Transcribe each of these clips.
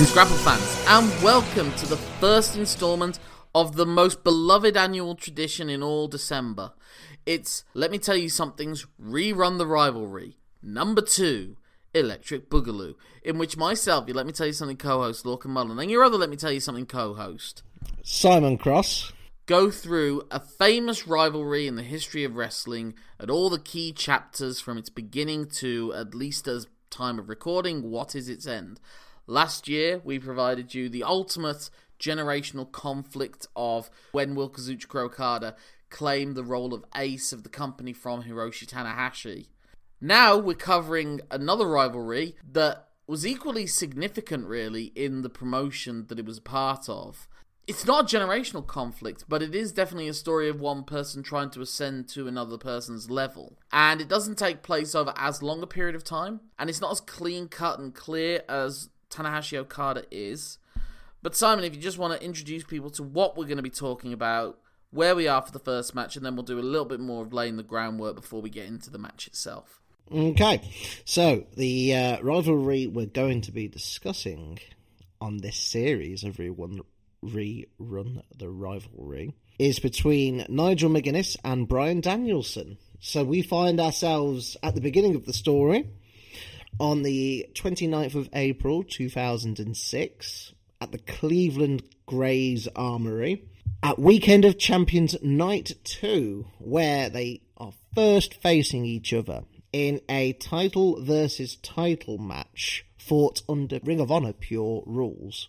Grapple fans, and welcome to the first installment of the most beloved annual tradition in all December. It's Let Me Tell You Something's Rerun the Rivalry, number two, Electric Boogaloo, in which myself, you Let Me Tell You Something co host Lorcan Mullen, and your other Let Me Tell You Something co host, Simon Cross. go through a famous rivalry in the history of wrestling at all the key chapters from its beginning to at least as time of recording, what is its end. Last year, we provided you the ultimate generational conflict of when will Kazuchika Okada claim the role of ace of the company from Hiroshi Tanahashi. Now we're covering another rivalry that was equally significant, really, in the promotion that it was a part of. It's not a generational conflict, but it is definitely a story of one person trying to ascend to another person's level. And it doesn't take place over as long a period of time, and it's not as clean cut and clear as Tanahashi Okada is. But Simon, if you just want to introduce people to what we're going to be talking about, where we are for the first match, and then we'll do a little bit more of laying the groundwork before we get into the match itself. Okay, so the uh, rivalry we're going to be discussing on this series of rerun, rerun the rivalry is between Nigel McGuinness and Brian Danielson. So we find ourselves at the beginning of the story on the 29th of April 2006 at the Cleveland Grays Armory at Weekend of Champions Night 2, where they are first facing each other in a title versus title match fought under Ring of Honor pure rules.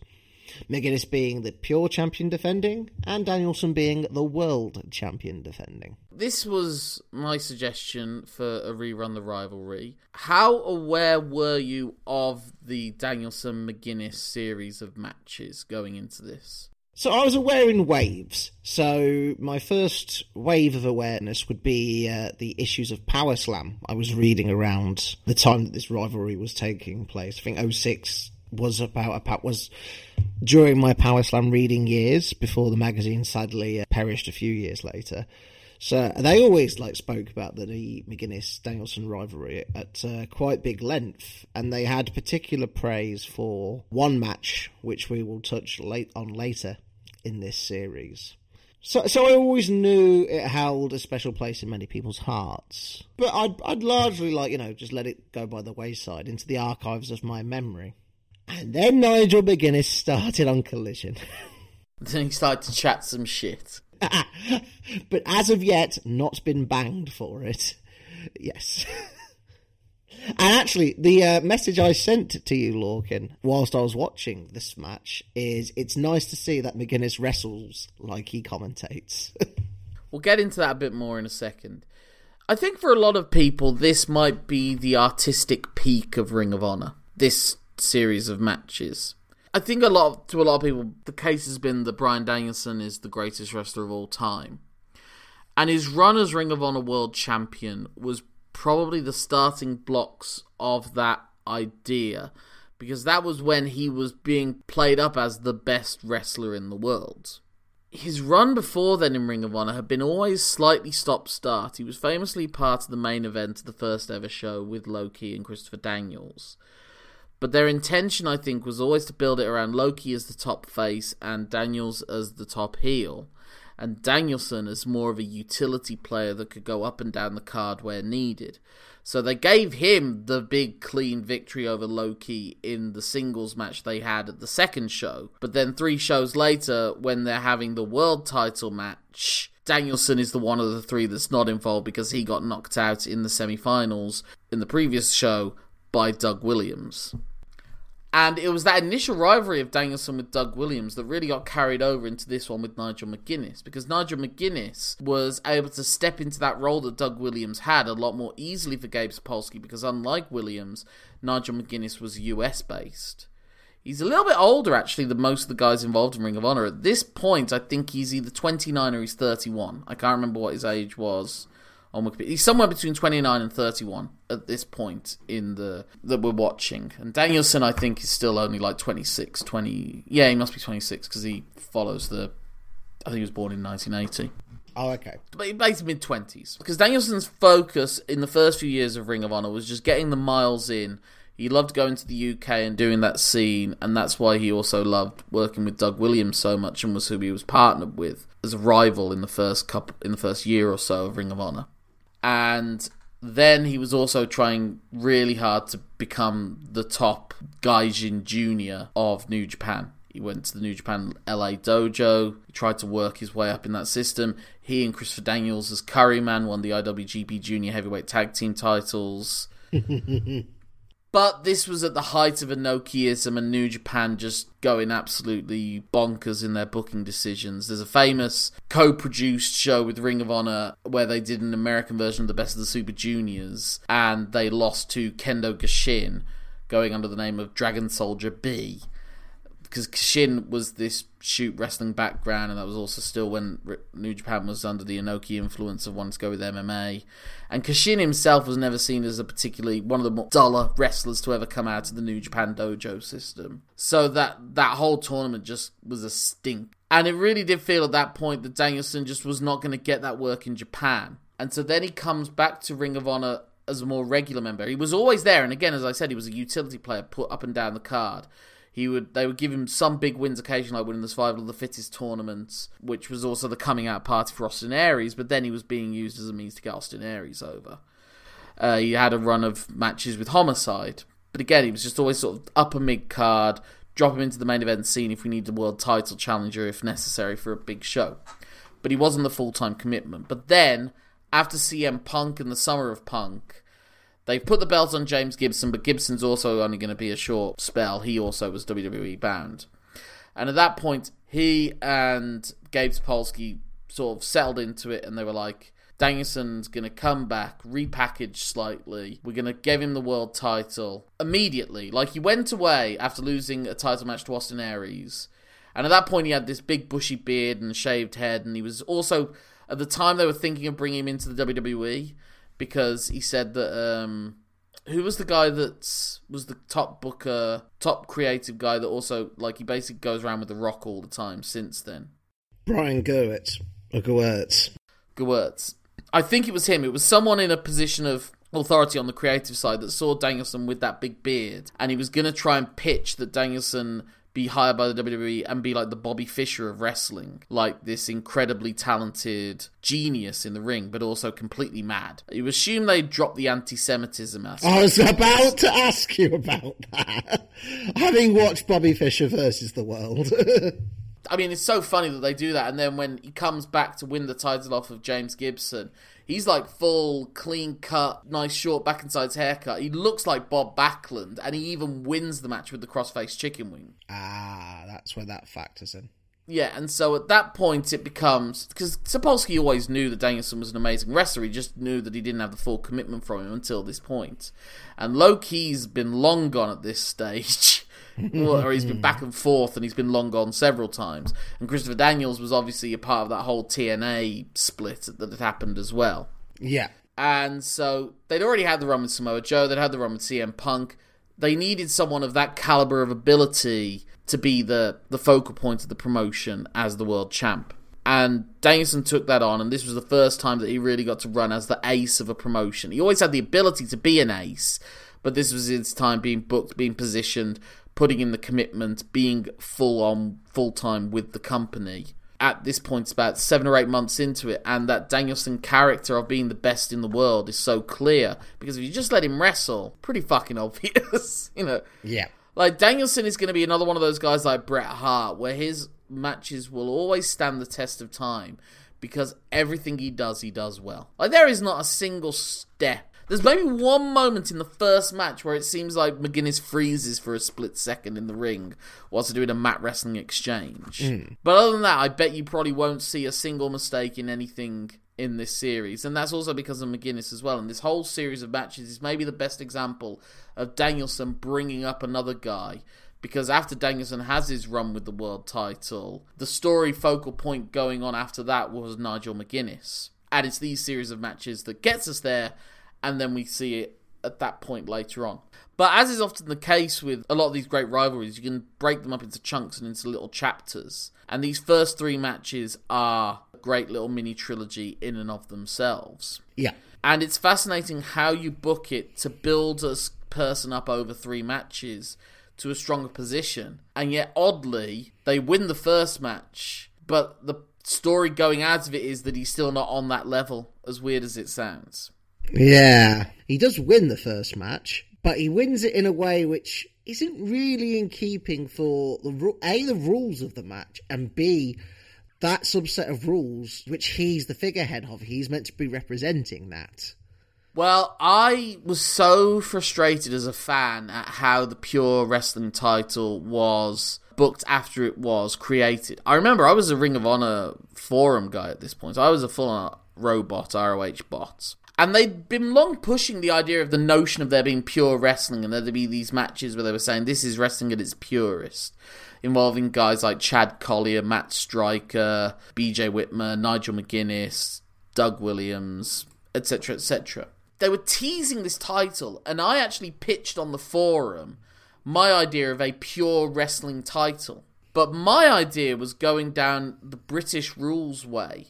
McGuinness being the pure champion defending, and Danielson being the world champion defending. This was my suggestion for a rerun the rivalry. How aware were you of the Danielson McGuinness series of matches going into this? So I was aware in waves. So my first wave of awareness would be uh, the issues of Power Slam. I was reading around the time that this rivalry was taking place. I think 06 was about about was during my Power Slam reading years before the magazine sadly uh, perished a few years later. So they always like spoke about the McGuinness Danielson rivalry at uh, quite big length, and they had particular praise for one match, which we will touch late on later in this series. So, so I always knew it held a special place in many people's hearts, but I'd, I'd largely like you know just let it go by the wayside into the archives of my memory. And then Nigel McGuinness started on Collision. Then he started to chat some shit. but as of yet, not been banged for it. Yes. and actually, the uh, message I sent to you, Lorcan, whilst I was watching this match, is it's nice to see that McGuinness wrestles like he commentates. We'll get into that a bit more in a second. I think for a lot of people, this might be the artistic peak of Ring of Honor. This series of matches. I think a lot of, to a lot of people, the case has been that Brian Danielson is the greatest wrestler of all time, and his run as Ring of Honor World Champion was probably the starting blocks of that idea, because that was when he was being played up as the best wrestler in the world. His run before then in Ring of Honor had been always slightly stop start. He was famously part of the main event of the first ever show with Low Ki and Christopher Daniels. But their intention, I think, was always to build it around Low Ki as the top face and Daniels as the top heel. And Danielson as more of a utility player that could go up and down the card where needed. So they gave him the big clean victory over Low Ki in the singles match they had at the second show. But then three shows later, when they're having the world title match, Danielson is the one of the three that's not involved because he got knocked out in the semi finals in the previous show by Doug Williams. And it was that initial rivalry of Danielson with Doug Williams that really got carried over into this one with Nigel McGuinness because Nigel McGuinness was able to step into that role that Doug Williams had a lot more easily for Gabe Sapolsky because unlike Williams, Nigel McGuinness was US based. He's a little bit older actually than most of the guys involved in Ring of Honor. At this point, I think he's either 29 or he's 31. I can't remember what his age was on Wikipedia. He's somewhere between 29 and 31 at this point in the that we're watching. And Danielson, I think, is still only like 26, 20. Yeah, he must be 26 because he follows the. I think he was born in 1980. oh, okay. But he plays mid 20s. Because Danielson's focus in the first few years of Ring of Honor was just getting the miles in. He loved going to the UK and doing that scene, and that's why he also loved working with Doug Williams so much and was who he was partnered with as a rival in the first couple in the first year or so of Ring of Honor. And then he was also trying really hard to become the top Gaijin junior of New Japan. He went to the New Japan LA dojo. He tried to work his way up in that system. He and Christopher Daniels as Curryman won the IWGP Junior Heavyweight Tag Team titles. but this was at the height of Inokiism and New Japan just going absolutely bonkers in their booking decisions. There's a famous co-produced show with Ring of Honor where they did an American version of the Best of the Super Juniors, and they lost to Kendo Kashin, going under the name of Dragon Soldier B because Shin was this shoot wrestling background, and that was also still when New Japan was under the Inoki influence of wanting to go with MMA. And Kashin himself was never seen as a particularly one of the more duller wrestlers to ever come out of the New Japan dojo system. So that that whole tournament just was a stink. And it really did feel at that point that Danielson just was not going to get that work in Japan. And so then he comes back to Ring of Honor as a more regular member. He was always there, and again, as I said, he was a utility player put up and down the card he would they would give him some big wins occasionally, like winning the Survival of the Fittest tournament, which was also the coming out party for Austin Aries. But then he was being used as a means to get Austin Aries over. Uh, he had a run of matches with Homicide, but again, he was just always sort of upper mid card. Drop him into the main event scene if we need a world title challenger if necessary for a big show. But he wasn't the full time commitment. But then, after CM Punk and the Summer of Punk, They've put the belt on James Gibson, but Gibson's also only going to be a short spell. He also was WWE bound. And at that point, he and Gabe Sapolsky sort of settled into it and they were like, Danielson's going to come back, repackaged slightly. We're going to give him the world title immediately. Like, he went away after losing a title match to Austin Aries. And at that point, he had this big bushy beard and shaved head. And he was also, at the time, they were thinking of bringing him into the WWE because he said that um, who was the guy that was the top booker, top creative guy that also like he basically goes around with the Rock all the time since then. Brian Gewirtz or. Gewirtz. I think it was him. It was someone in a position of authority on the creative side that saw Danielson with that big beard, and he was going to try and pitch that Danielson be hired by the WWE and be like the Bobby Fischer of wrestling, like this incredibly talented genius in the ring, but also completely mad. You assume they dropped the anti-Semitism aspect. I was about to ask you about that, having watched Bobby Fischer versus the World. I mean, it's so funny that they do that, and then when he comes back to win the title off of James Gibson, He's like full, clean cut, nice short back and sides haircut. He looks like Bob Backlund, and he even wins the match with the crossface chicken wing. Ah, that's where that factors in. Yeah, and so at that point it becomes because Sapolsky always knew that Danielson was an amazing wrestler. He just knew that he didn't have the full commitment from him until this point. And Low Ki's been long gone at this stage. Or he's been mm. back and forth and he's been long gone several times. And Christopher Daniels was obviously a part of that whole TNA split that had happened as well. Yeah. And so they'd already had the run with Samoa Joe, they'd had the run with CM Punk. They needed someone of that caliber of ability to be the, the focal point of the promotion as the world champ. And Danielson took that on, and this was the first time that he really got to run as the ace of a promotion. He always had the ability to be an ace, but this was his time being booked, being positioned, putting in the commitment, being full on, full time with the company. At this point, it's about seven or eight months into it, and that Danielson character of being the best in the world is so clear because if you just let him wrestle, pretty fucking obvious, you know. Yeah. Like Danielson is going to be another one of those guys like Bret Hart, where his matches will always stand the test of time because everything he does, he does well. Like there is not a single step there's maybe one moment in the first match where it seems like McGuinness freezes for a split second in the ring whilst they're doing a mat wrestling exchange. Mm. But other than that, I bet you probably won't see a single mistake in anything in this series. And that's also because of McGuinness as well. And this whole series of matches is maybe the best example of Danielson bringing up another guy. Because after Danielson has his run with the world title, the story focal point going on after that was Nigel McGuinness. And it's these series of matches that gets us there and then we see it at that point later on. But as is often the case with a lot of these great rivalries, you can break them up into chunks and into little chapters. And these first three matches are a great little mini trilogy in and of themselves. Yeah. And it's fascinating how you book it to build a person up over three matches to a stronger position. And yet, oddly, they win the first match, but the story going out of it is that he's still not on that level, as weird as it sounds. Yeah. He does win the first match, but he wins it in a way which isn't really in keeping for the A, the rules of the match, and B, that subset of rules which he's the figurehead of. He's meant to be representing that. Well, I was so frustrated as a fan at how the Pure Wrestling title was booked after it was created. I remember I was a Ring of Honor forum guy at this point. I was a full on robot, ROH bot. And they'd been long pushing the idea of the notion of there being pure wrestling and there'd be these matches where they were saying this is wrestling at its purest, involving guys like Chad Collyer, Matt Striker, BJ Whitmer, Nigel McGuinness, Doug Williams, etc., etc they were teasing this title, and I actually pitched on the forum my idea of a pure wrestling title. But my idea was going down the British rules way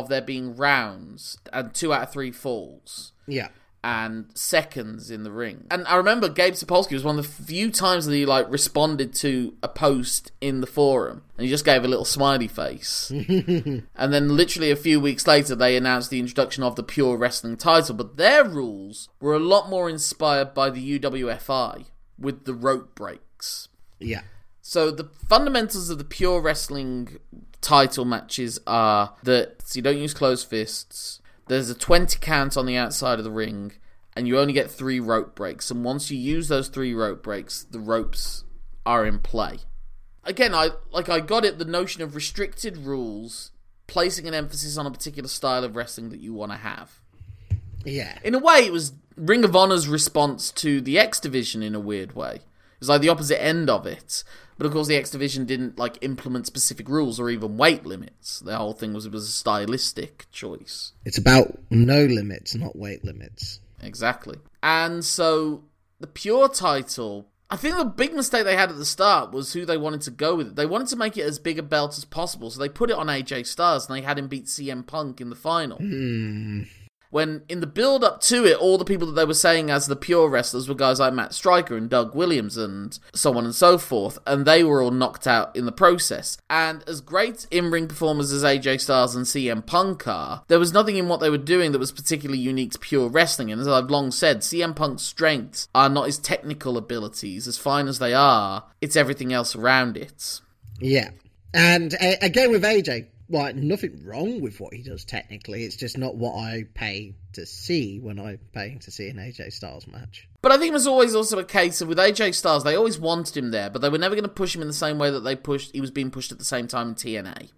of there being rounds and two out of three falls. Yeah and seconds in the ring. And I remember Gabe Sapolsky was one of the few times that he like responded to a post in the forum and he just gave a little smiley face. and then literally a few weeks later they announced the introduction of the pure wrestling title, but their rules were a lot more inspired by the UWFI with the rope breaks. Yeah. So the fundamentals of the pure wrestling title matches are that you don't use closed fists, there's a 20 count on the outside of the ring, and you only get three rope breaks. And once you use those three rope breaks, the ropes are in play. Again, I like I got it. The notion of restricted rules, placing an emphasis on a particular style of wrestling that you want to have. Yeah. In a way, it was Ring of Honor's response to the X Division in a weird way. It was like the opposite end of it. But of course, the X Division didn't like implement specific rules or even weight limits. The whole thing was it was a stylistic choice. It's about no limits, not weight limits. Exactly. And so the pure title, I think the big mistake they had at the start was who they wanted to go with. They wanted to make it as big a belt as possible, so they put it on AJ Styles and they had him beat CM Punk in the final. Hmm when in the build up to it, all the people that they were saying as the pure wrestlers were guys like Matt Striker and Doug Williams and so on and so forth, and they were all knocked out in the process. And as great in ring performers as AJ Styles and CM Punk are, there was nothing in what they were doing that was particularly unique to pure wrestling. And as I've long said, CM Punk's strengths are not his technical abilities, as fine as they are, it's everything else around it. Yeah. And uh, again with AJ, like nothing wrong with what he does technically. It's just not what I pay to see when I'm paying to see an AJ Styles match. But I think it was always also a case of with AJ Styles, they always wanted him there, but they were never going to push him in the same way that they pushed. He was being pushed at the same time in TNA.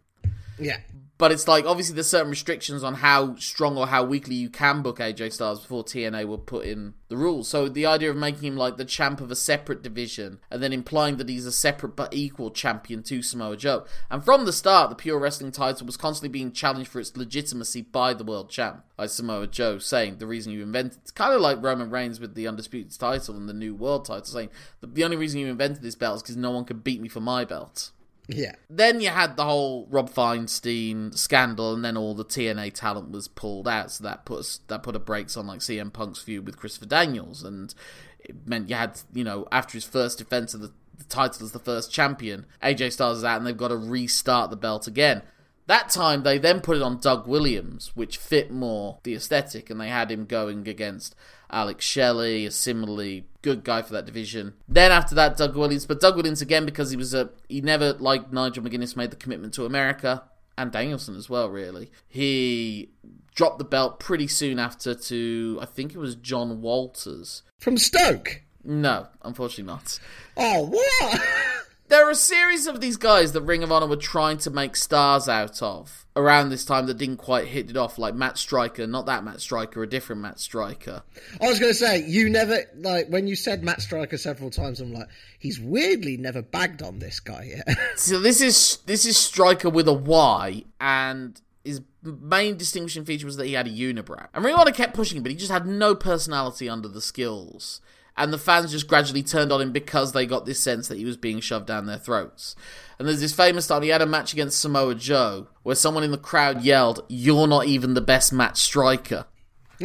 Yeah, but it's like obviously there's certain restrictions on how strong or how weakly you can book AJ Styles before TNA will put in the rules. So the idea of making him like the champ of a separate division and then implying that he's a separate but equal champion to Samoa Joe. And from the start, the Pure Wrestling title was constantly being challenged for its legitimacy by the world champ, by Samoa Joe, saying the reason you invented it's kind of like Roman Reigns with the undisputed title and the new world title, saying the only reason you invented this belt is because no one could beat me for my belt. Yeah. Then you had the whole Rob Feinstein scandal, and then all the TNA talent was pulled out, so that put that put a brakes on like CM Punk's feud with Christopher Daniels, and it meant you had you know after his first defense of the, the title as the first champion, AJ Styles is out, and they've got to restart the belt again. That time they then put it on Doug Williams, which fit more the aesthetic, and they had him going against Alex Shelley, a similarly good guy for that division. Then after that, Doug Williams, but Doug Williams again because he was a he never like Nigel McGuinness made the commitment to America and Danielson as well. Really, he dropped the belt pretty soon after to I think it was John Walters from Stoke. No, unfortunately not. Oh what? there are a series of these guys that Ring of Honor were trying to make stars out of around this time that didn't quite hit it off, like Matt Striker, not that Matt Striker, a different Matt Striker. I was going to say, you never, like, when you said Matt Striker several times, I'm like, he's weirdly never bagged on this guy yet. so this is, this is Stryker with a Y, and his main distinguishing feature was that he had a unibrow. And Ring of Honor kept pushing, him, but he just had no personality under the skills and the fans just gradually turned on him because they got this sense that he was being shoved down their throats. And there's this famous time he had a match against Samoa Joe where someone in the crowd yelled, You're not even the best match striker.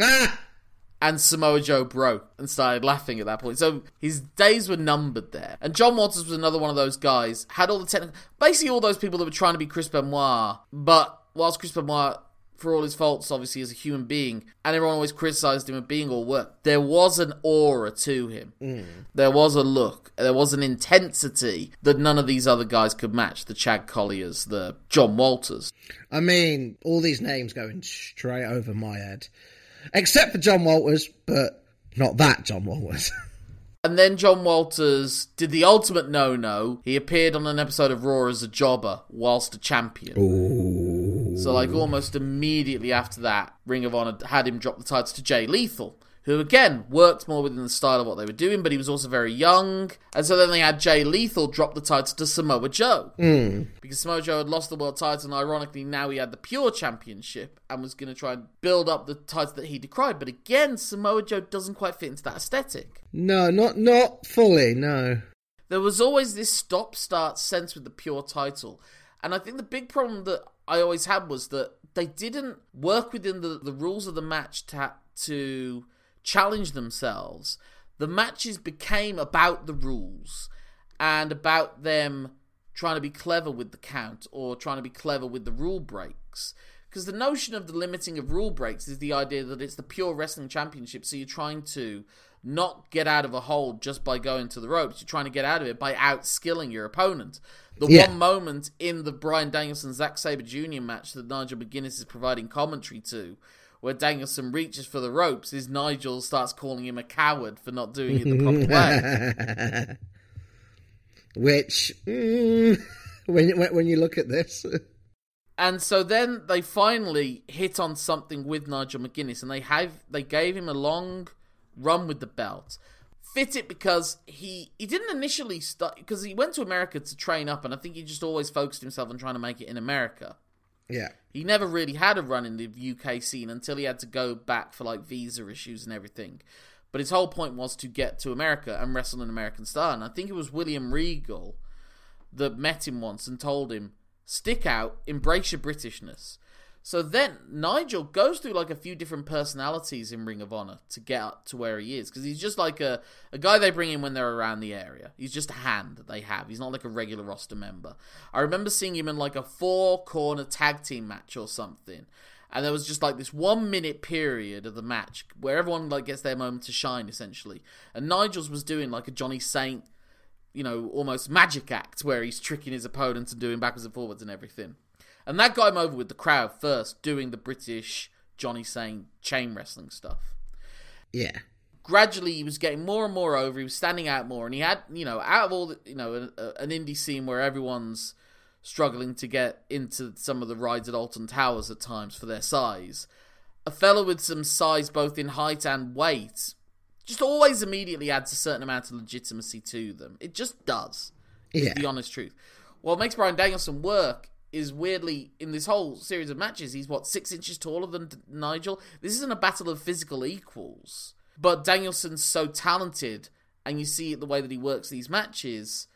Ah! And Samoa Joe broke and started laughing at that point. So his days were numbered there. And John Walters was another one of those guys, had all the technical. Basically, all those people that were trying to be Chris Benoit, but whilst Chris Benoit for all his faults, obviously, as a human being, and everyone always criticized him of being all work, there was an aura to him. Mm. There was a look. There was an intensity that none of these other guys could match. The Chad Collyers, the John Walters. I mean, all these names going straight over my head. Except for John Walters, but not that John Walters. And then John Walters did the ultimate no no. He appeared on an episode of Raw as a jobber whilst a champion. Ooh. So, like, almost immediately after that, Ring of Honor had him drop the titles to Jay Lethal who again worked more within the style of what they were doing, but he was also very young. And so then they had Jay Lethal drop the title to Samoa Joe. Mm. Because Samoa Joe had lost the world title, and ironically, now he had the Pure Championship and was going to try and build up the title that he decried. But again, Samoa Joe doesn't quite fit into that aesthetic. No, not not fully, no. There was always this stop start sense with the Pure title. And I think the big problem that I always had was that they didn't work within the, the rules of the match to, to challenge themselves, the matches became about the rules and about them trying to be clever with the count or trying to be clever with the rule breaks. Because the notion of the limiting of rule breaks is the idea that it's the pure wrestling championship, so you're trying to not get out of a hold just by going to the ropes. You're trying to get out of it by outskilling your opponent. The yeah. one moment in the Brian Danielson Zack Sabre Jr. match that Nigel McGuinness is providing commentary to where Danielson reaches for the ropes is Nigel starts calling him a coward for not doing it the proper way. Which, mm, when, when you look at this. And so then they finally hit on something with Nigel McGuinness, and they have they gave him a long run with the belt. Fit it because he he didn't initially start because he went to America to train up, and I think he just always focused himself on trying to make it in America. Yeah. He never really had a run in the UK scene until he had to go back for like visa issues and everything. But his whole point was to get to America and wrestle an American star. And I think it was William Regal that met him once and told him, stick out, embrace your Britishness. So then Nigel goes through like a few different personalities in Ring of Honor to get up to where he is because he's just like a, a guy they bring in when they're around the area. He's just a hand that they have. He's not like a regular roster member. I remember seeing him in like a four corner tag team match or something. And there was just like this one minute period of the match where everyone like gets their moment to shine essentially. And Nigel's was doing like a Johnny Saint, you know, almost magic act where he's tricking his opponents and doing backwards and forwards and everything. And that got him over with the crowd first, doing the British Johnny Saint chain wrestling stuff. Yeah. Gradually, he was getting more and more over. He was standing out more, and he had, you know, out of all, the, you know, a, a, an indie scene where everyone's struggling to get into some of the rides at Alton Towers at times for their size. A fellow with some size both in height and weight just always immediately adds a certain amount of legitimacy to them. It just does. Yeah. the honest truth. What makes Brian Danielson work is weirdly in this whole series of matches. He's what six inches taller than Nigel. This isn't a battle of physical equals, but Danielson's so talented, and you see the way that he works these matches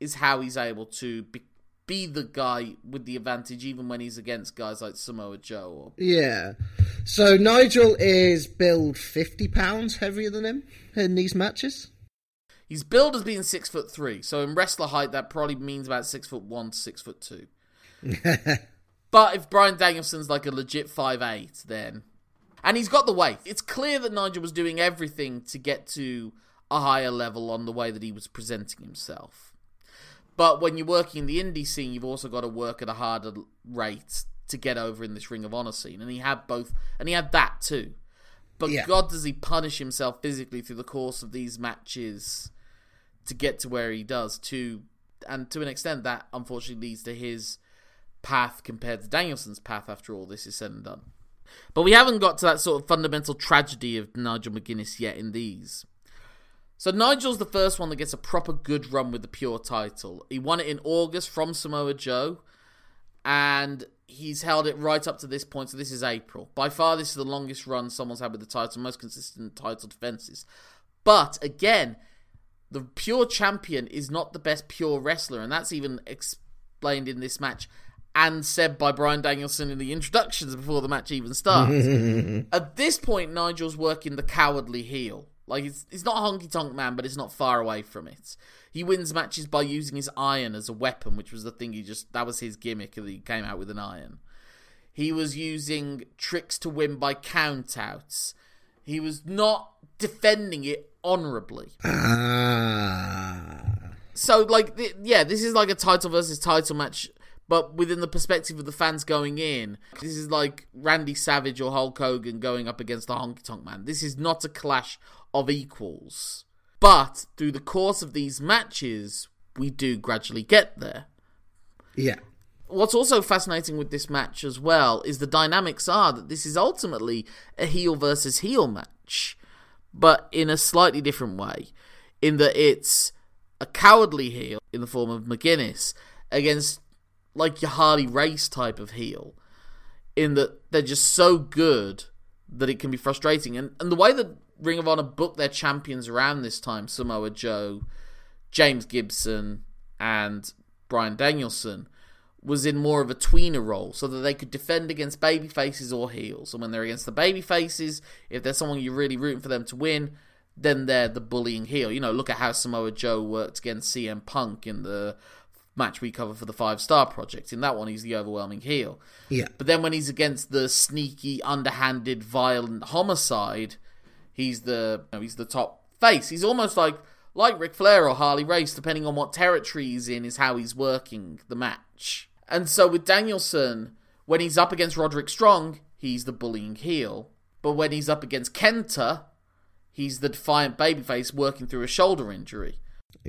is how he's able to be, be the guy with the advantage, even when he's against guys like Samoa Joe. Or... Yeah. So Nigel is billed fifty pounds heavier than him in these matches. He's billed as being six foot three, so in wrestler height that probably means about six foot one to six foot two. but if Brian Danielson's like a legit five eight, then. And he's got the weight. It's clear that Nigel was doing everything to get to a higher level on the way that he was presenting himself. But when you're working in the indie scene, you've also got to work at a harder rate to get over in this Ring of Honor scene. And he had both, and he had that too. But yeah. God, does he punish himself physically through the course of these matches to get to where he does? To and to an extent, that unfortunately leads to his path compared to Danielson's path after all this is said and done. But we haven't got to that sort of fundamental tragedy of Nigel McGuinness yet in these. So Nigel's the first one that gets a proper good run with the pure title. He won it in August from Samoa Joe, and he's held it right up to this point. So this is April. By far, this is the longest run someone's had with the title, most consistent title defenses. But again, the pure champion is not the best pure wrestler, and that's even explained in this match and said by Brian Danielson in the introductions before the match even starts. At this point, Nigel's working the cowardly heel. Like it's he's not a honky tonk man, but it's not far away from it. He wins matches by using his iron as a weapon, which was the thing he just that was his gimmick that he came out with an iron. He was using tricks to win by countouts. He was not defending it honorably. Ah. So, like, th- yeah, this is like a title versus title match, but within the perspective of the fans going in. This is like Randy Savage or Hulk Hogan going up against the Honky Tonk Man. This is not a clash of equals. But through the course of these matches, we do gradually get there. Yeah. What's also fascinating with this match as well is the dynamics are that this is ultimately a heel versus heel match, but in a slightly different way, in that it's a cowardly heel in the form of McGuinness against like your Harley Race type of heel, in that they're just so good that it can be frustrating. And and the way that Ring of Honor booked their champions around this time, Samoa Joe, James Gibson, and Brian Danielson, was in more of a tweener role so that they could defend against baby faces or heels. And when they're against the baby faces, if there's someone you're really rooting for them to win, then they're the bullying heel. You know, look at how Samoa Joe worked against CM Punk in the match we cover for the Five Star Project. In that one, he's the overwhelming heel. Yeah. But then when he's against the sneaky, underhanded, violent homicide, he's the you know, he's the top face. He's almost like like Ric Flair or Harley Race, depending on what territory he's in, is how he's working the match. And so with Danielson, when he's up against Roderick Strong, he's the bullying heel. But when he's up against Kenta, he's the defiant babyface working through a shoulder injury.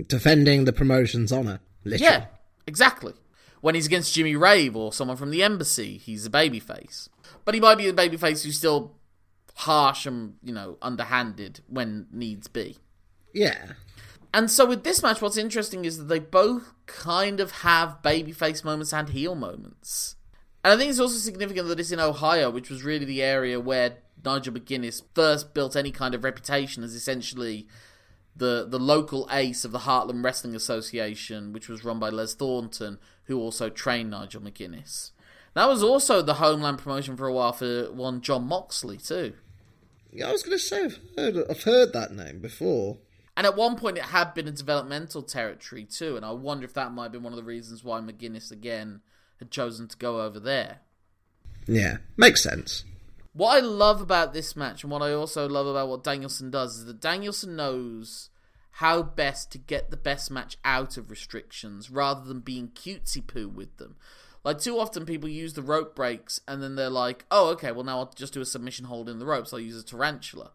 Defending the promotion's honor. Literally. Yeah, exactly. When he's against Jimmy Rave or someone from the embassy, he's a babyface. But he might be a babyface who's still harsh and, you know, underhanded when needs be. Yeah. And so with this match, what's interesting is that they both kind of have babyface moments and heel moments. And I think it's also significant that it's in Ohio, which was really the area where Nigel McGuinness first built any kind of reputation as essentially the the local ace of the Heartland Wrestling Association, which was run by Les Thornton, who also trained Nigel McGuinness. That was also the homeland promotion for a while for one Jon Moxley too. Yeah, I was going to say I've heard I've heard that name before. And at one point, it had been a developmental territory too, and I wonder if that might have been one of the reasons why McGuinness again had chosen to go over there. Yeah, makes sense. What I love about this match, and what I also love about what Danielson does, is that Danielson knows how best to get the best match out of restrictions rather than being cutesy poo with them. Like, too often people use the rope breaks and then they're like, oh, okay, well, now I'll just do a submission hold in the ropes. I'll use a tarantula.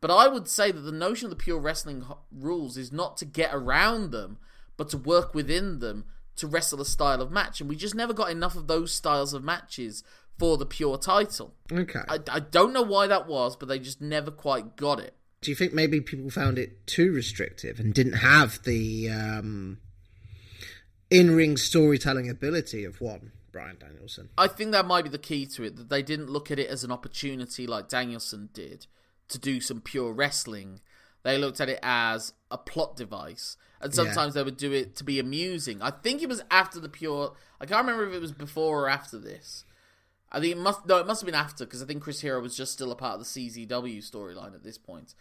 But I would say that the notion of the pure wrestling rules is not to get around them, but to work within them to wrestle a style of match. And we just never got enough of those styles of matches for the pure title. Okay. I, I don't know why that was, but they just never quite got it. Do you think maybe people found it too restrictive and didn't have the um, in ring storytelling ability of one Brian Danielson? I think that might be the key to it, that they didn't look at it as an opportunity like Danielson did to do some pure wrestling. They looked at it as a plot device. And sometimes yeah. they would do it to be amusing. I think it was after the pure. I can't remember if it was before or after this. I think it must. No, it must have been after because I think Chris Hero was just still a part of the CZW storyline at this point.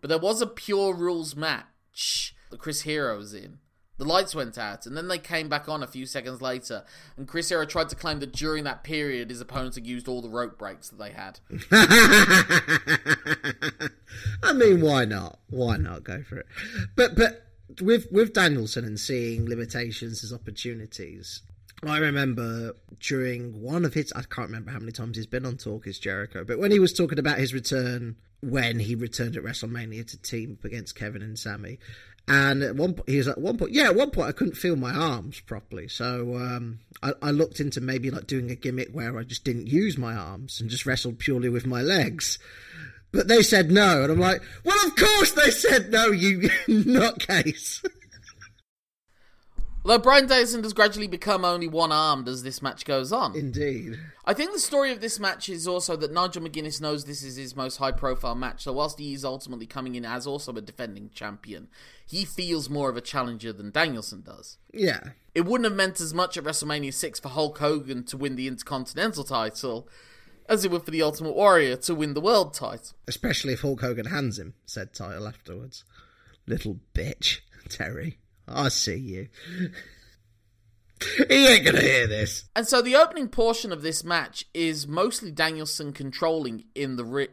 But there was a pure rules match that Chris Hero was in. The lights went out, and then they came back on a few seconds later. And Chris Hero tried to claim that during that period, his opponents had used all the rope breaks that they had. I mean, why not? Why not go for it? But but with with Danielson and seeing limitations as opportunities, I remember during one of his, I can't remember how many times he's been on Talk is Jericho, but when he was talking about his return, when he returned at WrestleMania to team up against Kevin and Sami, and at one point, he was at one point, yeah, at one point I couldn't feel my arms properly. So um, I, I, looked into maybe like doing a gimmick where I just didn't use my arms and just wrestled purely with my legs. But they said no. And I'm like, well, of course they said no, you nutcase. Well, Although Bryan Danielson does gradually become only one armed as this match goes on. Indeed. I think the story of this match is also that Nigel McGuinness knows this is his most high profile match, so whilst he is ultimately coming in as also a defending champion, he feels more of a challenger than Danielson does. Yeah. It wouldn't have meant as much at WrestleMania 6 for Hulk Hogan to win the Intercontinental title as it would for the Ultimate Warrior to win the world title. Especially if Hulk Hogan hands him said title afterwards. Little bitch, Terry. I see you. he ain't gonna hear this. And so the opening portion of this match is mostly Danielson controlling in the ring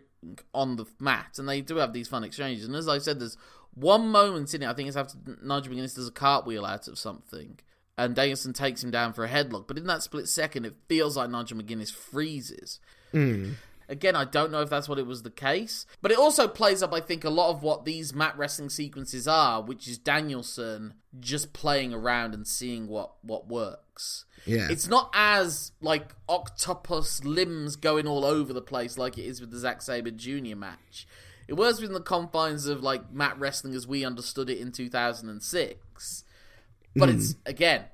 on the mat, and they do have these fun exchanges. And as I said, there's one moment in it, I think it's after Nigel McGuinness does a cartwheel out of something, and Danielson takes him down for a headlock. But in that split second, it feels like Nigel McGuinness freezes. Mm. Again, I don't know if that's what it was the case, but it also plays up, I think, a lot of what these mat wrestling sequences are, which is Danielson just playing around and seeing what what works. Yeah. It's not as like octopus limbs going all over the place like it is with the Zack Sabre Jr. match. It works within the confines of like mat wrestling as we understood it in 2006. But hmm. it's again,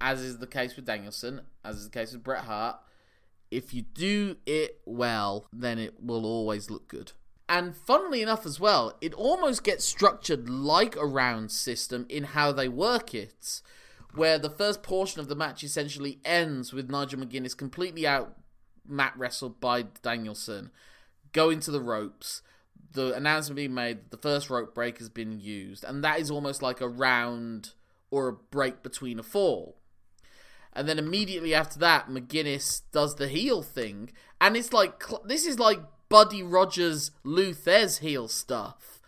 as is the case with Danielson, as is the case with Bret Hart, if you do it well, then it will always look good. And funnily enough, as well, it almost gets structured like a round system in how they work it, where the first portion of the match essentially ends with Nigel McGuinness completely out mat wrestled by Danielson, going to the ropes. The announcement being made that the first rope break has been used, and that is almost like a round or a break between a fall. And then immediately after that, McGuinness does the heel thing, and it's like this is like Buddy Rogers, Lou heel stuff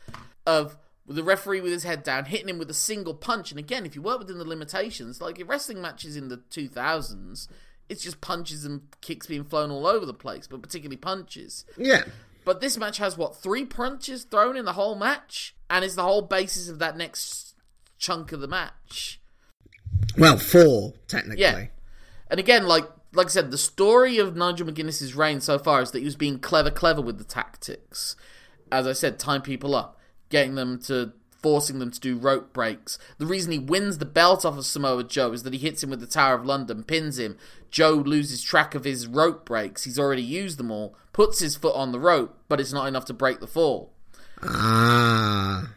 of the referee with his head down, hitting him with a single punch. And again, if you work within the limitations, like your wrestling matches in the 2000s, it's just punches and kicks being flown all over the place, but particularly punches. Yeah. But this match has what three punches thrown in the whole match, and it's the whole basis of that next chunk of the match. Well, four technically. Yeah. And again, like like I said, the story of Nigel McGuinness's reign so far is that he was being clever, clever with the tactics. As I said, tying people up, getting them to forcing them to do rope breaks. The reason he wins the belt off of Samoa Joe is that he hits him with the Tower of London, pins him. Joe loses track of his rope breaks. He's already used them all. Puts his foot on the rope, but it's not enough to break the fall. Ah.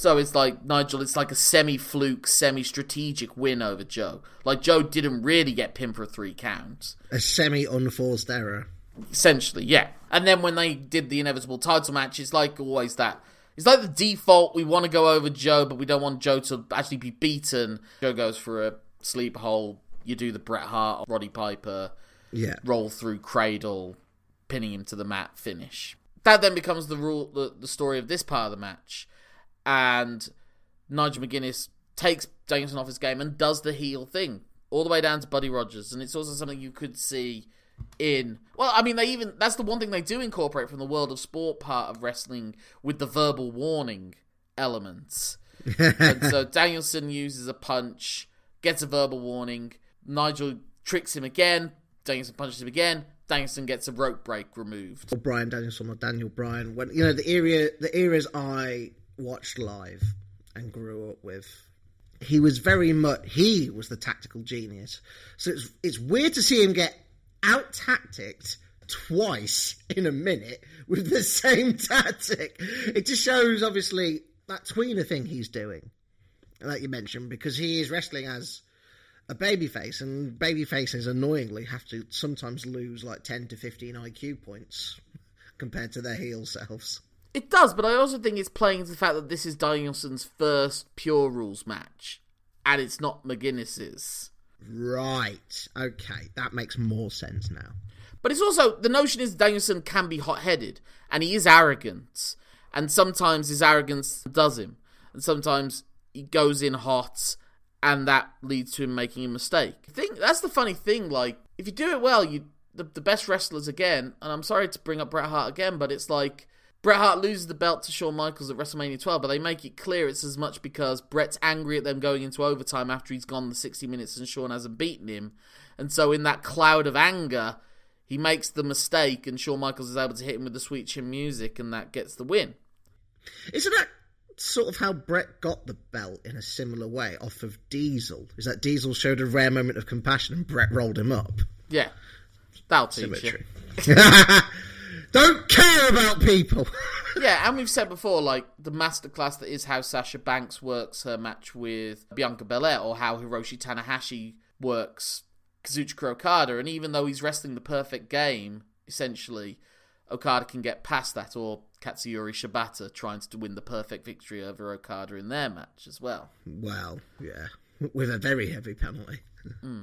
So it's like Nigel, it's like a semi fluke, semi strategic win over Joe. Like Joe didn't really get pinned for three counts. A semi unforced error. Essentially, yeah. And then when they did the inevitable title match, it's like always that. It's like the default, we want to go over Joe, but we don't want Joe to actually be beaten. Joe goes for a sleep hole. You do the Bret Hart, Roddy Piper, Yeah. roll through cradle, pinning him to the mat, finish. That then becomes the rule, the, the story of this part of the match and Nigel McGuinness takes Danielson off his game and does the heel thing all the way down to Buddy Rogers, and it's also something you could see in. Well, I mean, they even that's the one thing they do incorporate from the world of sport part of wrestling with the verbal warning elements. and so Danielson uses a punch, gets a verbal warning. Nigel tricks him again. Danielson punches him again. Danielson gets a rope break removed. Or Brian Danielson or Daniel Bryan. When you know the area, the eras I watched live and grew up with. He was very much he was the tactical genius. So it's it's weird to see him get out tacticked twice in a minute with the same tactic. It just shows obviously that tweener thing he's doing, like you mentioned, because he is wrestling as a babyface, and babyfaces annoyingly have to sometimes lose like ten to fifteen IQ points compared to their heel selves. It does, but I also think it's playing into the fact that this is Danielson's first pure rules match, and it's not McGuinness's. Right. Okay, that makes more sense now. But it's also the notion is Danielson can be hot headed, and he is arrogant, and sometimes his arrogance does him, and sometimes he goes in hot, and that leads to him making a mistake. I think that's the funny thing. Like if you do it well, you the, the best wrestlers again, and I'm sorry to bring up Bret Hart again, but it's like Bret Hart loses the belt to Shawn Michaels at WrestleMania 12, but they make it clear it's as much because Bret's angry at them going into overtime after he's gone the 60 minutes and Shawn hasn't beaten him. And so, in that cloud of anger, he makes the mistake, and Shawn Michaels is able to hit him with the sweet chin music, and that gets the win. Isn't that sort of how Bret got the belt in a similar way off of Diesel. Is that Diesel showed a rare moment of compassion and Bret rolled him up? Yeah, that'll teach Symmetry. Don't care about people. Yeah, and we've said before, like the masterclass that is how Sasha Banks works her match with Bianca Belair, or how Hiroshi Tanahashi works Kazuchika Okada, and even though he's wrestling the perfect game, essentially, Okada can get past that, or Katsuyori Shibata trying to win the perfect victory over Okada in their match as well. well, yeah, with a very heavy penalty. Hmm.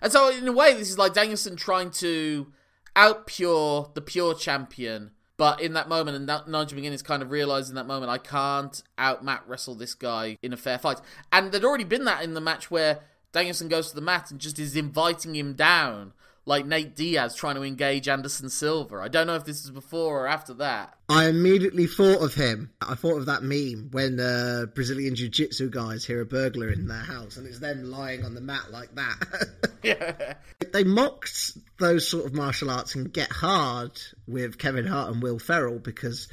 And so, in a way, this is like Danielson trying to outpure the pure champion, but in that moment, and N- Nigel McGuinness kind of realised in that moment, I can't out mat wrestle this guy in a fair fight. And there'd already been that in the match where Danielson goes to the mat and just is inviting him down, like Nate Diaz trying to engage Anderson Silva. I don't know if this is before or after that. I immediately thought of him. I thought of that meme when uh, Brazilian jiu-jitsu guys hear a burglar in their house and it's them lying on the mat like that. Yeah. they mocked those sort of martial arts and get hard with Kevin Hart and Will Ferrell because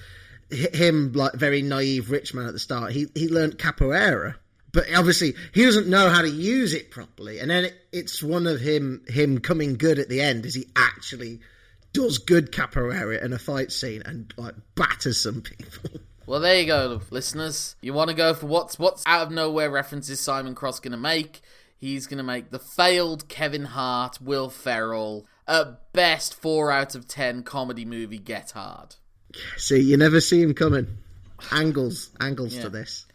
him, like very naive rich man at the start, he he learned capoeira, but obviously he doesn't know how to use it properly. And then it, it's one of him him coming good at the end as he actually does good capoeira in a fight scene and like batters some people. Well, there you go, listeners. You want to go for what's what's out of nowhere references Simon Cross going to make? He's going to make the failed Kevin Hart, Will Ferrell, at best four out of ten comedy movie Get Hard. See, you never see him coming. Angles, angles to this.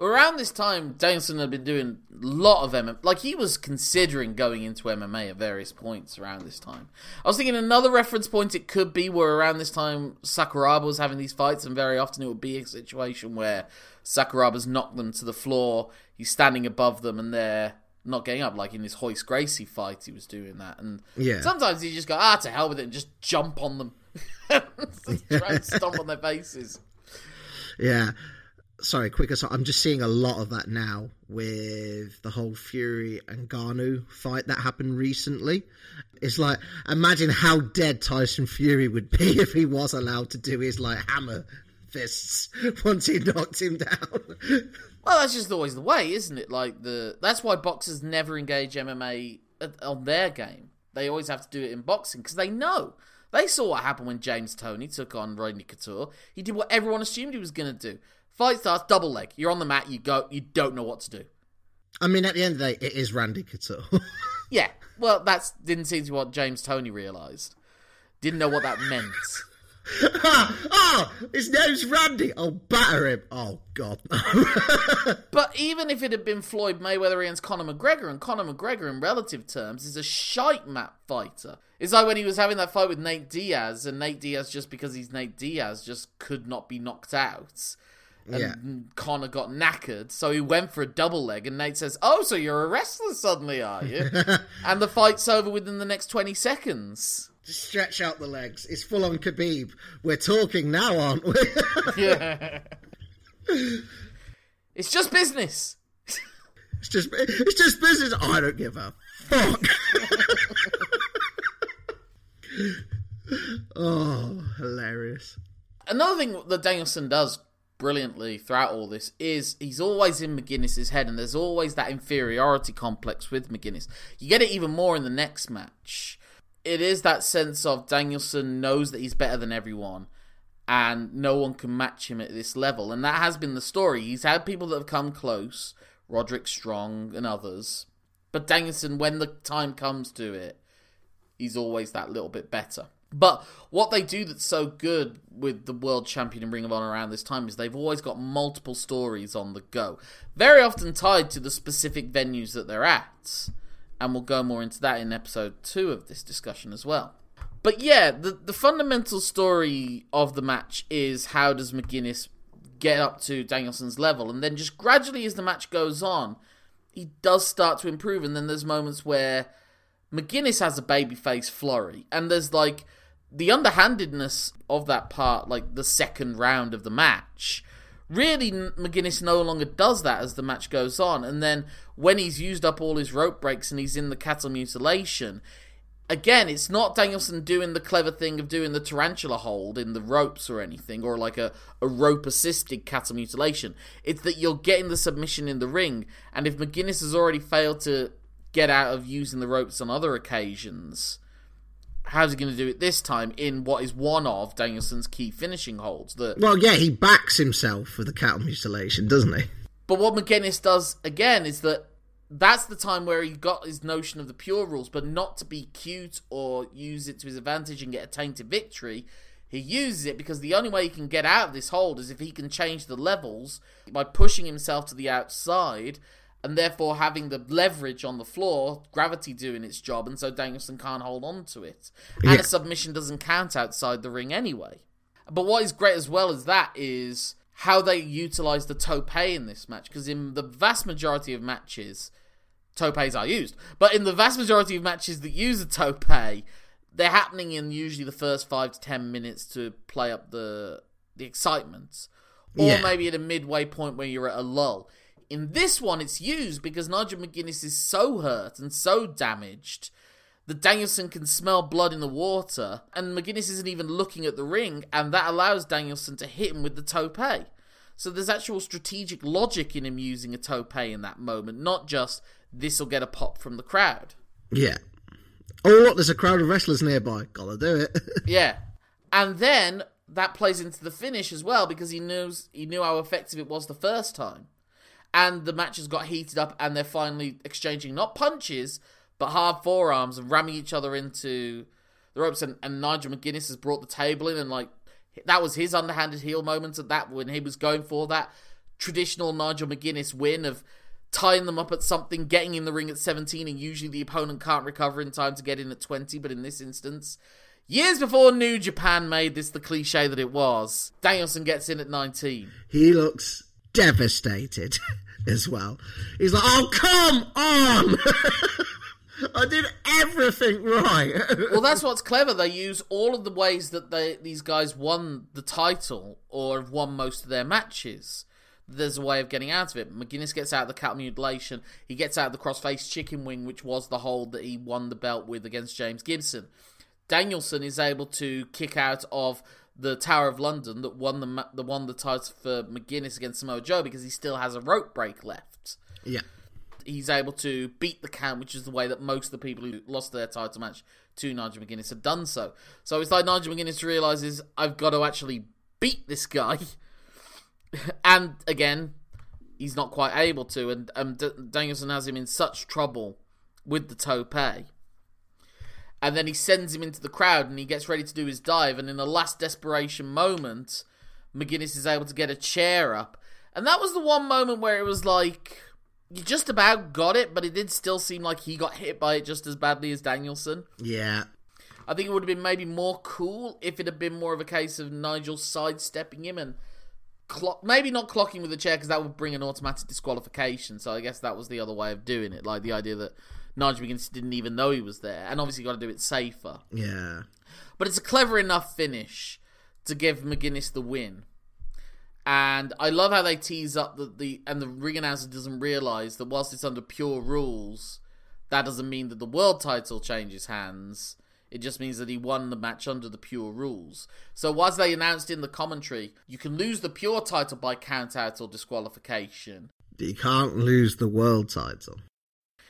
Around this time, Danielson had been doing a lot of MMA. Like, he was considering going into MMA at various points around this time. I was thinking another reference point it could be where around this time Sakuraba was having these fights, and very often it would be a situation where Sakuraba's knocked them to the floor, he's standing above them, and they're not getting up. Like in his Royce Gracie fight, he was doing that. And Yeah. sometimes he just go, ah, to hell with it, and just jump on them. Just Try and stomp on their faces. Yeah. Sorry, quick aside. I'm just seeing a lot of that now with the whole Fury and Ngannou fight that happened recently. It's like, imagine how dead Tyson Fury would be if he was allowed to do his like hammer fists once he knocked him down. Well, that's just always the way, isn't it? Like the that's why boxers never engage MMA on their game. They always have to do it in boxing because they know. They saw what happened when James Toney took on Rodney Couture. He did what everyone assumed he was going to do. Fight starts, double leg. You're on the mat. You go. You don't know what to do. I mean, at the end of the day, it is Randy Couture. Yeah. Well, that's didn't seem to be what James Toney realised. Didn't know what that meant. oh, his name's Randy. I'll batter him. Oh God. But even if it had been Floyd Mayweather against Conor McGregor, and Conor McGregor, in relative terms, is a shite mat fighter. It's like when he was having that fight with Nate Diaz, and Nate Diaz, just because he's Nate Diaz, just could not be knocked out. And Yeah. Conor got knackered, so he went for a double leg, and Nate says, Oh, so you're a wrestler suddenly, are you? and the fight's over within the next 20 seconds. Just stretch out the legs. It's full on Khabib. We're talking now, aren't we? Yeah. it's just business. It's just it's just business. I don't give a fuck. oh, hilarious. another thing that Danielson does brilliantly throughout all this is he's always in McGuinness's head, and there's always that inferiority complex with McGuinness. You get it even more in the next match. It is that sense of Danielson knows that he's better than everyone, and no one can match him at this level. And that has been the story. He's had people that have come close, Roderick Strong and others. But Danielson, when the time comes to it, he's always that little bit better. But what they do that's so good with the world champion and Ring of Honor around this time is they've always got multiple stories on the go, very often tied to the specific venues that they're at. And we'll go more into that in episode two of this discussion as well. But yeah, the the fundamental story of the match is how does McGuinness get up to Danielson's level, and then just gradually as the match goes on, he does start to improve, and then there's moments where McGuinness has a babyface flurry, and there's like the underhandedness of that part, like the second round of the match. Really, McGuinness no longer does that as the match goes on, and then when he's used up all his rope breaks and he's in the cattle mutilation, again, it's not Danielson doing the clever thing of doing the tarantula hold in the ropes or anything, or like a, a rope assisted cattle mutilation. It's that you're getting the submission in the ring, and if McGuinness has already failed to get out of using the ropes on other occasions, how's he going to do it this time in what is one of Danielson's key finishing holds? That well, yeah, he backs himself with the cattle mutilation, doesn't he? But what McGuinness does again is that that's the time where he got his notion of the pure rules, but not to be cute or use it to his advantage and get a tainted victory. He uses it because the only way he can get out of this hold is if he can change the levels by pushing himself to the outside and therefore having the leverage on the floor, gravity doing its job, and so Danielson can't hold on to it. And yeah. a submission doesn't count outside the ring anyway. But what is great as well as that is how they utilize the tope in this match, because in the vast majority of matches, topes are used. But in the vast majority of matches that use a tope, they're happening in usually the first five to ten minutes to play up the the excitement, or yeah. maybe at a midway point where you're at a lull. In this one, it's used because Nigel McGuinness is so hurt and so damaged that Danielson can smell blood in the water, and McGuinness isn't even looking at the ring, and that allows Danielson to hit him with the tope. So there's actual strategic logic in him using a tope in that moment, not just this will get a pop from the crowd. Yeah. Oh, look, there's a crowd of wrestlers nearby. Gotta do it. yeah. And then that plays into the finish as well because he knows he knew how effective it was the first time and the matches got heated up, and they're finally exchanging not punches but hard forearms and ramming each other into the ropes. And, and Nigel McGuinness has brought the table in, and like that was his underhanded heel moment at that when he was going for that traditional Nigel McGuinness win of tying them up at something, getting in the ring at 17, and usually the opponent can't recover in time to get in at 20. But in this instance, years before New Japan made this the cliche that it was, Danielson gets in at 19. He looks devastated as well. He's like, "Oh, come on!" I did everything right. well, that's what's clever. They use all of the ways that they these guys won the title or have won most of their matches. There's a way of getting out of it. McGuinness gets out of the cat mutilation. He gets out of the crossface chicken wing, which was the hold that he won the belt with against James Gibson. Danielson is able to kick out of the Tower of London that won the the won the title for McGuinness against Samoa Joe because he still has a rope break left. Yeah. He's able to beat the count, which is the way that most of the people who lost their title match to Nigel McGuinness have done so. So it's like Nigel McGuinness realizes I've got to actually beat this guy, and again, he's not quite able to. And um, D- Danielson has him in such trouble with the tope and then he sends him into the crowd and he gets ready to do his dive. And in the last desperation moment mcguinness is able to get a chair up. And that was the one moment where it was like you just about got it but it did still seem like he got hit by it just as badly as danielson. Yeah. I think it would have been maybe more cool if it had been more of a case of nigel sidestepping him and clock maybe not clocking with the chair because that would bring an automatic disqualification. So i guess that was the other way of doing it. Like the idea that Nigel McGuinness didn't even know he was there, and obviously got to do it safer. Yeah, but it's a clever enough finish to give McGuinness the win. And I love how they tease up that the and the ring announcer doesn't realize that whilst it's under pure rules, that doesn't mean that the world title changes hands. It just means that he won the match under the pure rules. So, as they announced in the commentary, you can lose the pure title by count out or disqualification. You can't lose the world title.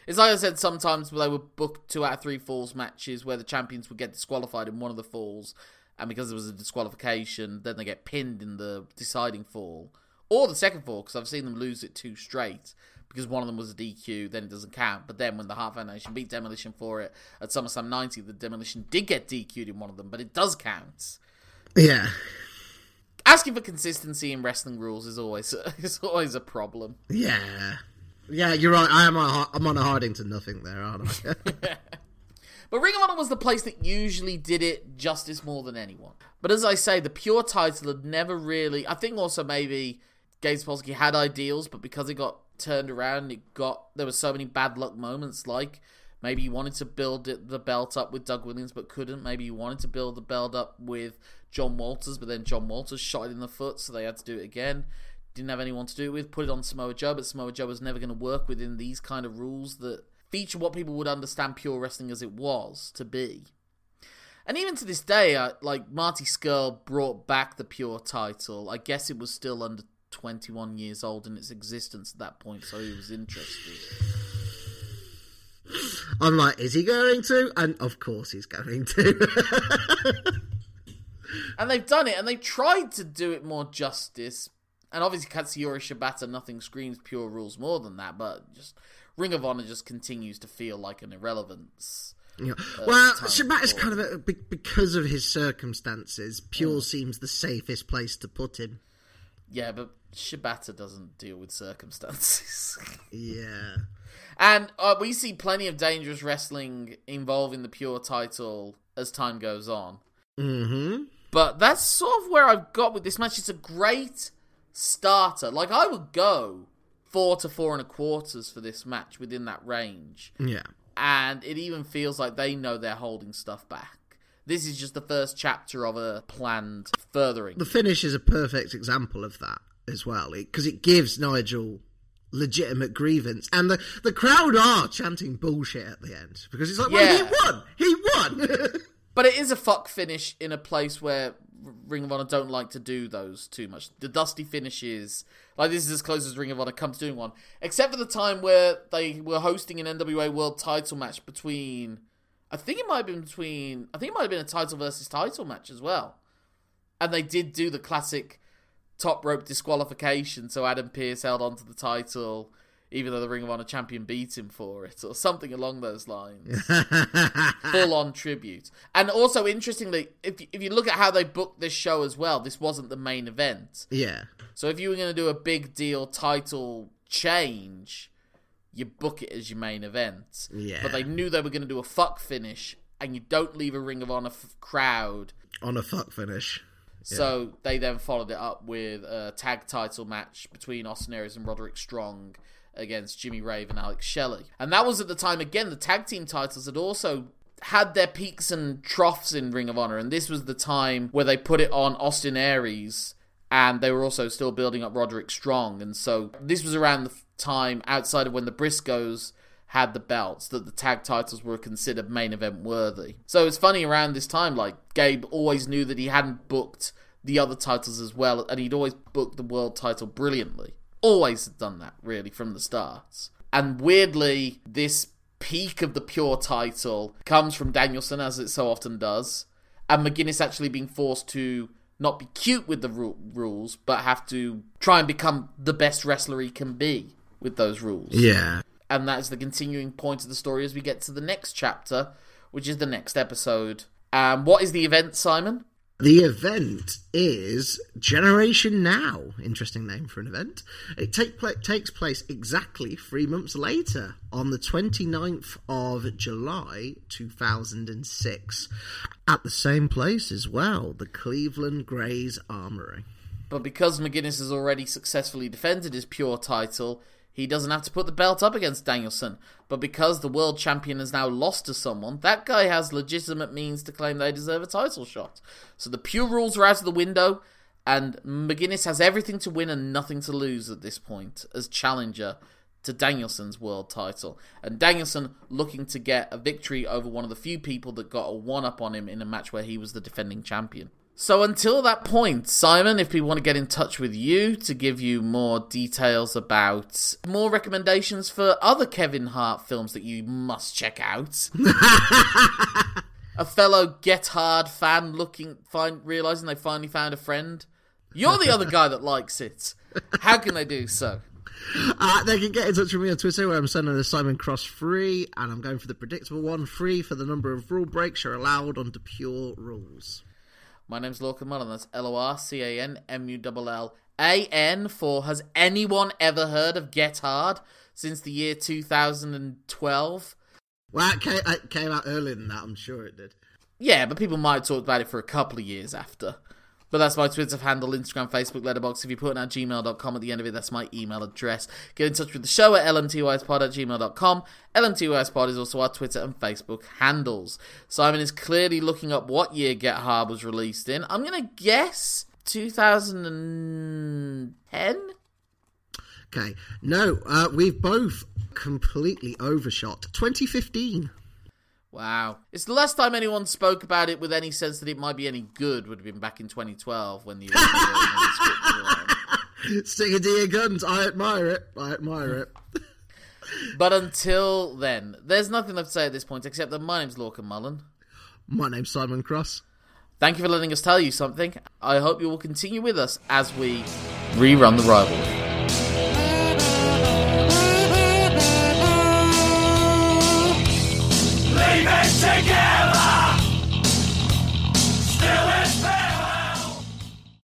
It's like I said, sometimes they would book two out of three falls matches where the champions would get disqualified in one of the falls, and because there was a disqualification, then they get pinned in the deciding fall. Or the second fall, because I've seen them lose it two straight, because one of them was a DQ, then it doesn't count. But then when the Hart Foundation beat Demolition for it at SummerSlam 90, the Demolition did get DQ'd in one of them, but it does count. Yeah. Asking for consistency in wrestling rules is always is always a problem. Yeah. Yeah, you're right. I am. A, I'm on a hiding to nothing there, aren't I? but Ring of Honor was the place that usually did it justice more than anyone. But as I say, the pure title had never really. I think also maybe Gabe Sapolsky had ideals, but because it got turned around, it got there were so many bad luck moments. Like maybe you wanted to build it, the belt up with Doug Williams, but couldn't. Maybe you wanted to build the belt up with John Walters, but then John Walters shot it in the foot, so they had to do it again didn't have anyone to do it with, put it on Samoa Joe, but Samoa Joe was never going to work within these kind of rules that feature what people would understand pure wrestling as it was to be. And even to this day, uh, like Marty Scurll brought back the pure title. I guess it was still under 21 years old in its existence at that point, so he was interested. I'm like, is he going to? And of course he's going to. and they've done it, and they tried to do it more justice. And obviously, Katsuyori Shibata, nothing screams pure rules more than that, but just Ring of Honor just continues to feel like an irrelevance. Yeah. Uh, well, Shibata's kind of a, because of his circumstances. Pure seems the safest place to put him. Yeah, but Shibata doesn't deal with circumstances. yeah. And uh, we see plenty of dangerous wrestling involving the pure title as time goes on. Mm-hmm. But that's sort of where I've got with this match. It's a great starter. Like I would go four to four and a quarters for this match within that range. Yeah. And it even feels like they know they're holding stuff back. This is just the first chapter of a planned furthering. The finish is a perfect example of that as well, because it, it gives Nigel legitimate grievance, and the the crowd are chanting bullshit at the end because it's like, well, he won, he won. but it is a fuck finish in a place where Ring of Honor don't like to do those too much. The dusty finishes, like this is as close as Ring of Honor comes to doing one, except for the time where they were hosting an NWA World Title match between. I think it might have been between. I think it might have been a title versus title match as well, and they did do the classic top rope disqualification, so Adam Pearce held onto the title, even though the Ring of Honor champion beat him for it, or something along those lines. Full on tribute. And also, interestingly, if if you look at how they booked this show as well, this wasn't the main event. Yeah. So if you were going to do a big deal title change, you book it as your main event. Yeah. But they knew they were going to do a fuck finish, and you don't leave a Ring of Honor f- crowd on a fuck finish. So yeah. they then followed it up with a tag title match between Austin Aries and Roderick Strong against Jimmy Rave and Alex Shelley. And that was at the time, again, the tag team titles had also had their peaks and troughs in Ring of Honor. And this was the time where they put it on Austin Aries and they were also still building up Roderick Strong. And so this was around the time outside of when the Briscoes had the belts that the tag titles were considered main event worthy. So it's funny around this time, like Gabe always knew that he hadn't booked the other titles as well, and he'd always booked the world title brilliantly. Always done that, really, from the start. And weirdly, this peak of the pure title comes from Danielson, as it so often does, and McGuinness actually being forced to not be cute with the ru- rules, but have to try and become the best wrestler he can be with those rules. Yeah and that's the continuing point of the story as we get to the next chapter, which is the next episode. Um, what is the event, Simon? The event is Generation Now. Interesting name for an event. It take pl- takes place exactly three months later, on the 29th of July 2006, at the same place as well, the Cleveland Grays Armory. But because McGuinness has already successfully defended his pure title, he doesn't have to put the belt up against Danielson. But because the world champion has now lost to someone, that guy has legitimate means to claim they deserve a title shot. So the pure rules are out of the window, and McGuinness has everything to win and nothing to lose at this point as challenger to Danielson's world title. And Danielson looking to get a victory over one of the few people that got a one up on him in a match where he was the defending champion. So until that point, Simon, if people want to get in touch with you to give you more details about more recommendations for other Kevin Hart films that you must check out. a fellow Get Hard fan looking find realizing they finally found a friend. You're the other guy that likes it. How can they do so? Uh, they can get in touch with me on Twitter where I'm sending the Simon Cross free, and I'm going for the predictable one free for the number of rule breaks you're allowed under pure rules. My name's Lorcan Mullan. That's L O R C A N M U L L A N for Has anyone ever heard of Get Hard since the year 2012? Well, it came, it came out earlier than that, I'm sure it did. Yeah, but people might have talked about it for a couple of years after. But that's my Twitter handle, Instagram, Facebook, Letterboxd. If you put in at gmail.com at the end of it, that's my email address. Get in touch with the show at lmtyspod at gmail.com. lmtyspod is also our Twitter and Facebook handles. Simon is clearly looking up what year Get Hard was released in. I'm going to guess 2010? Okay. No, uh, we've both completely overshot. 2015. Wow. It's the last time anyone spoke about it with any sense that it might be any good would have been back in 2012 when the original script was around. Stick to your guns. I admire it. I admire it. But until then, there's nothing left to say at this point except that my name's Lorcan Mullan. My name's Simon Cross. Thank you for letting us tell you something. I hope you will continue with us as we rerun the rivalry. Take it!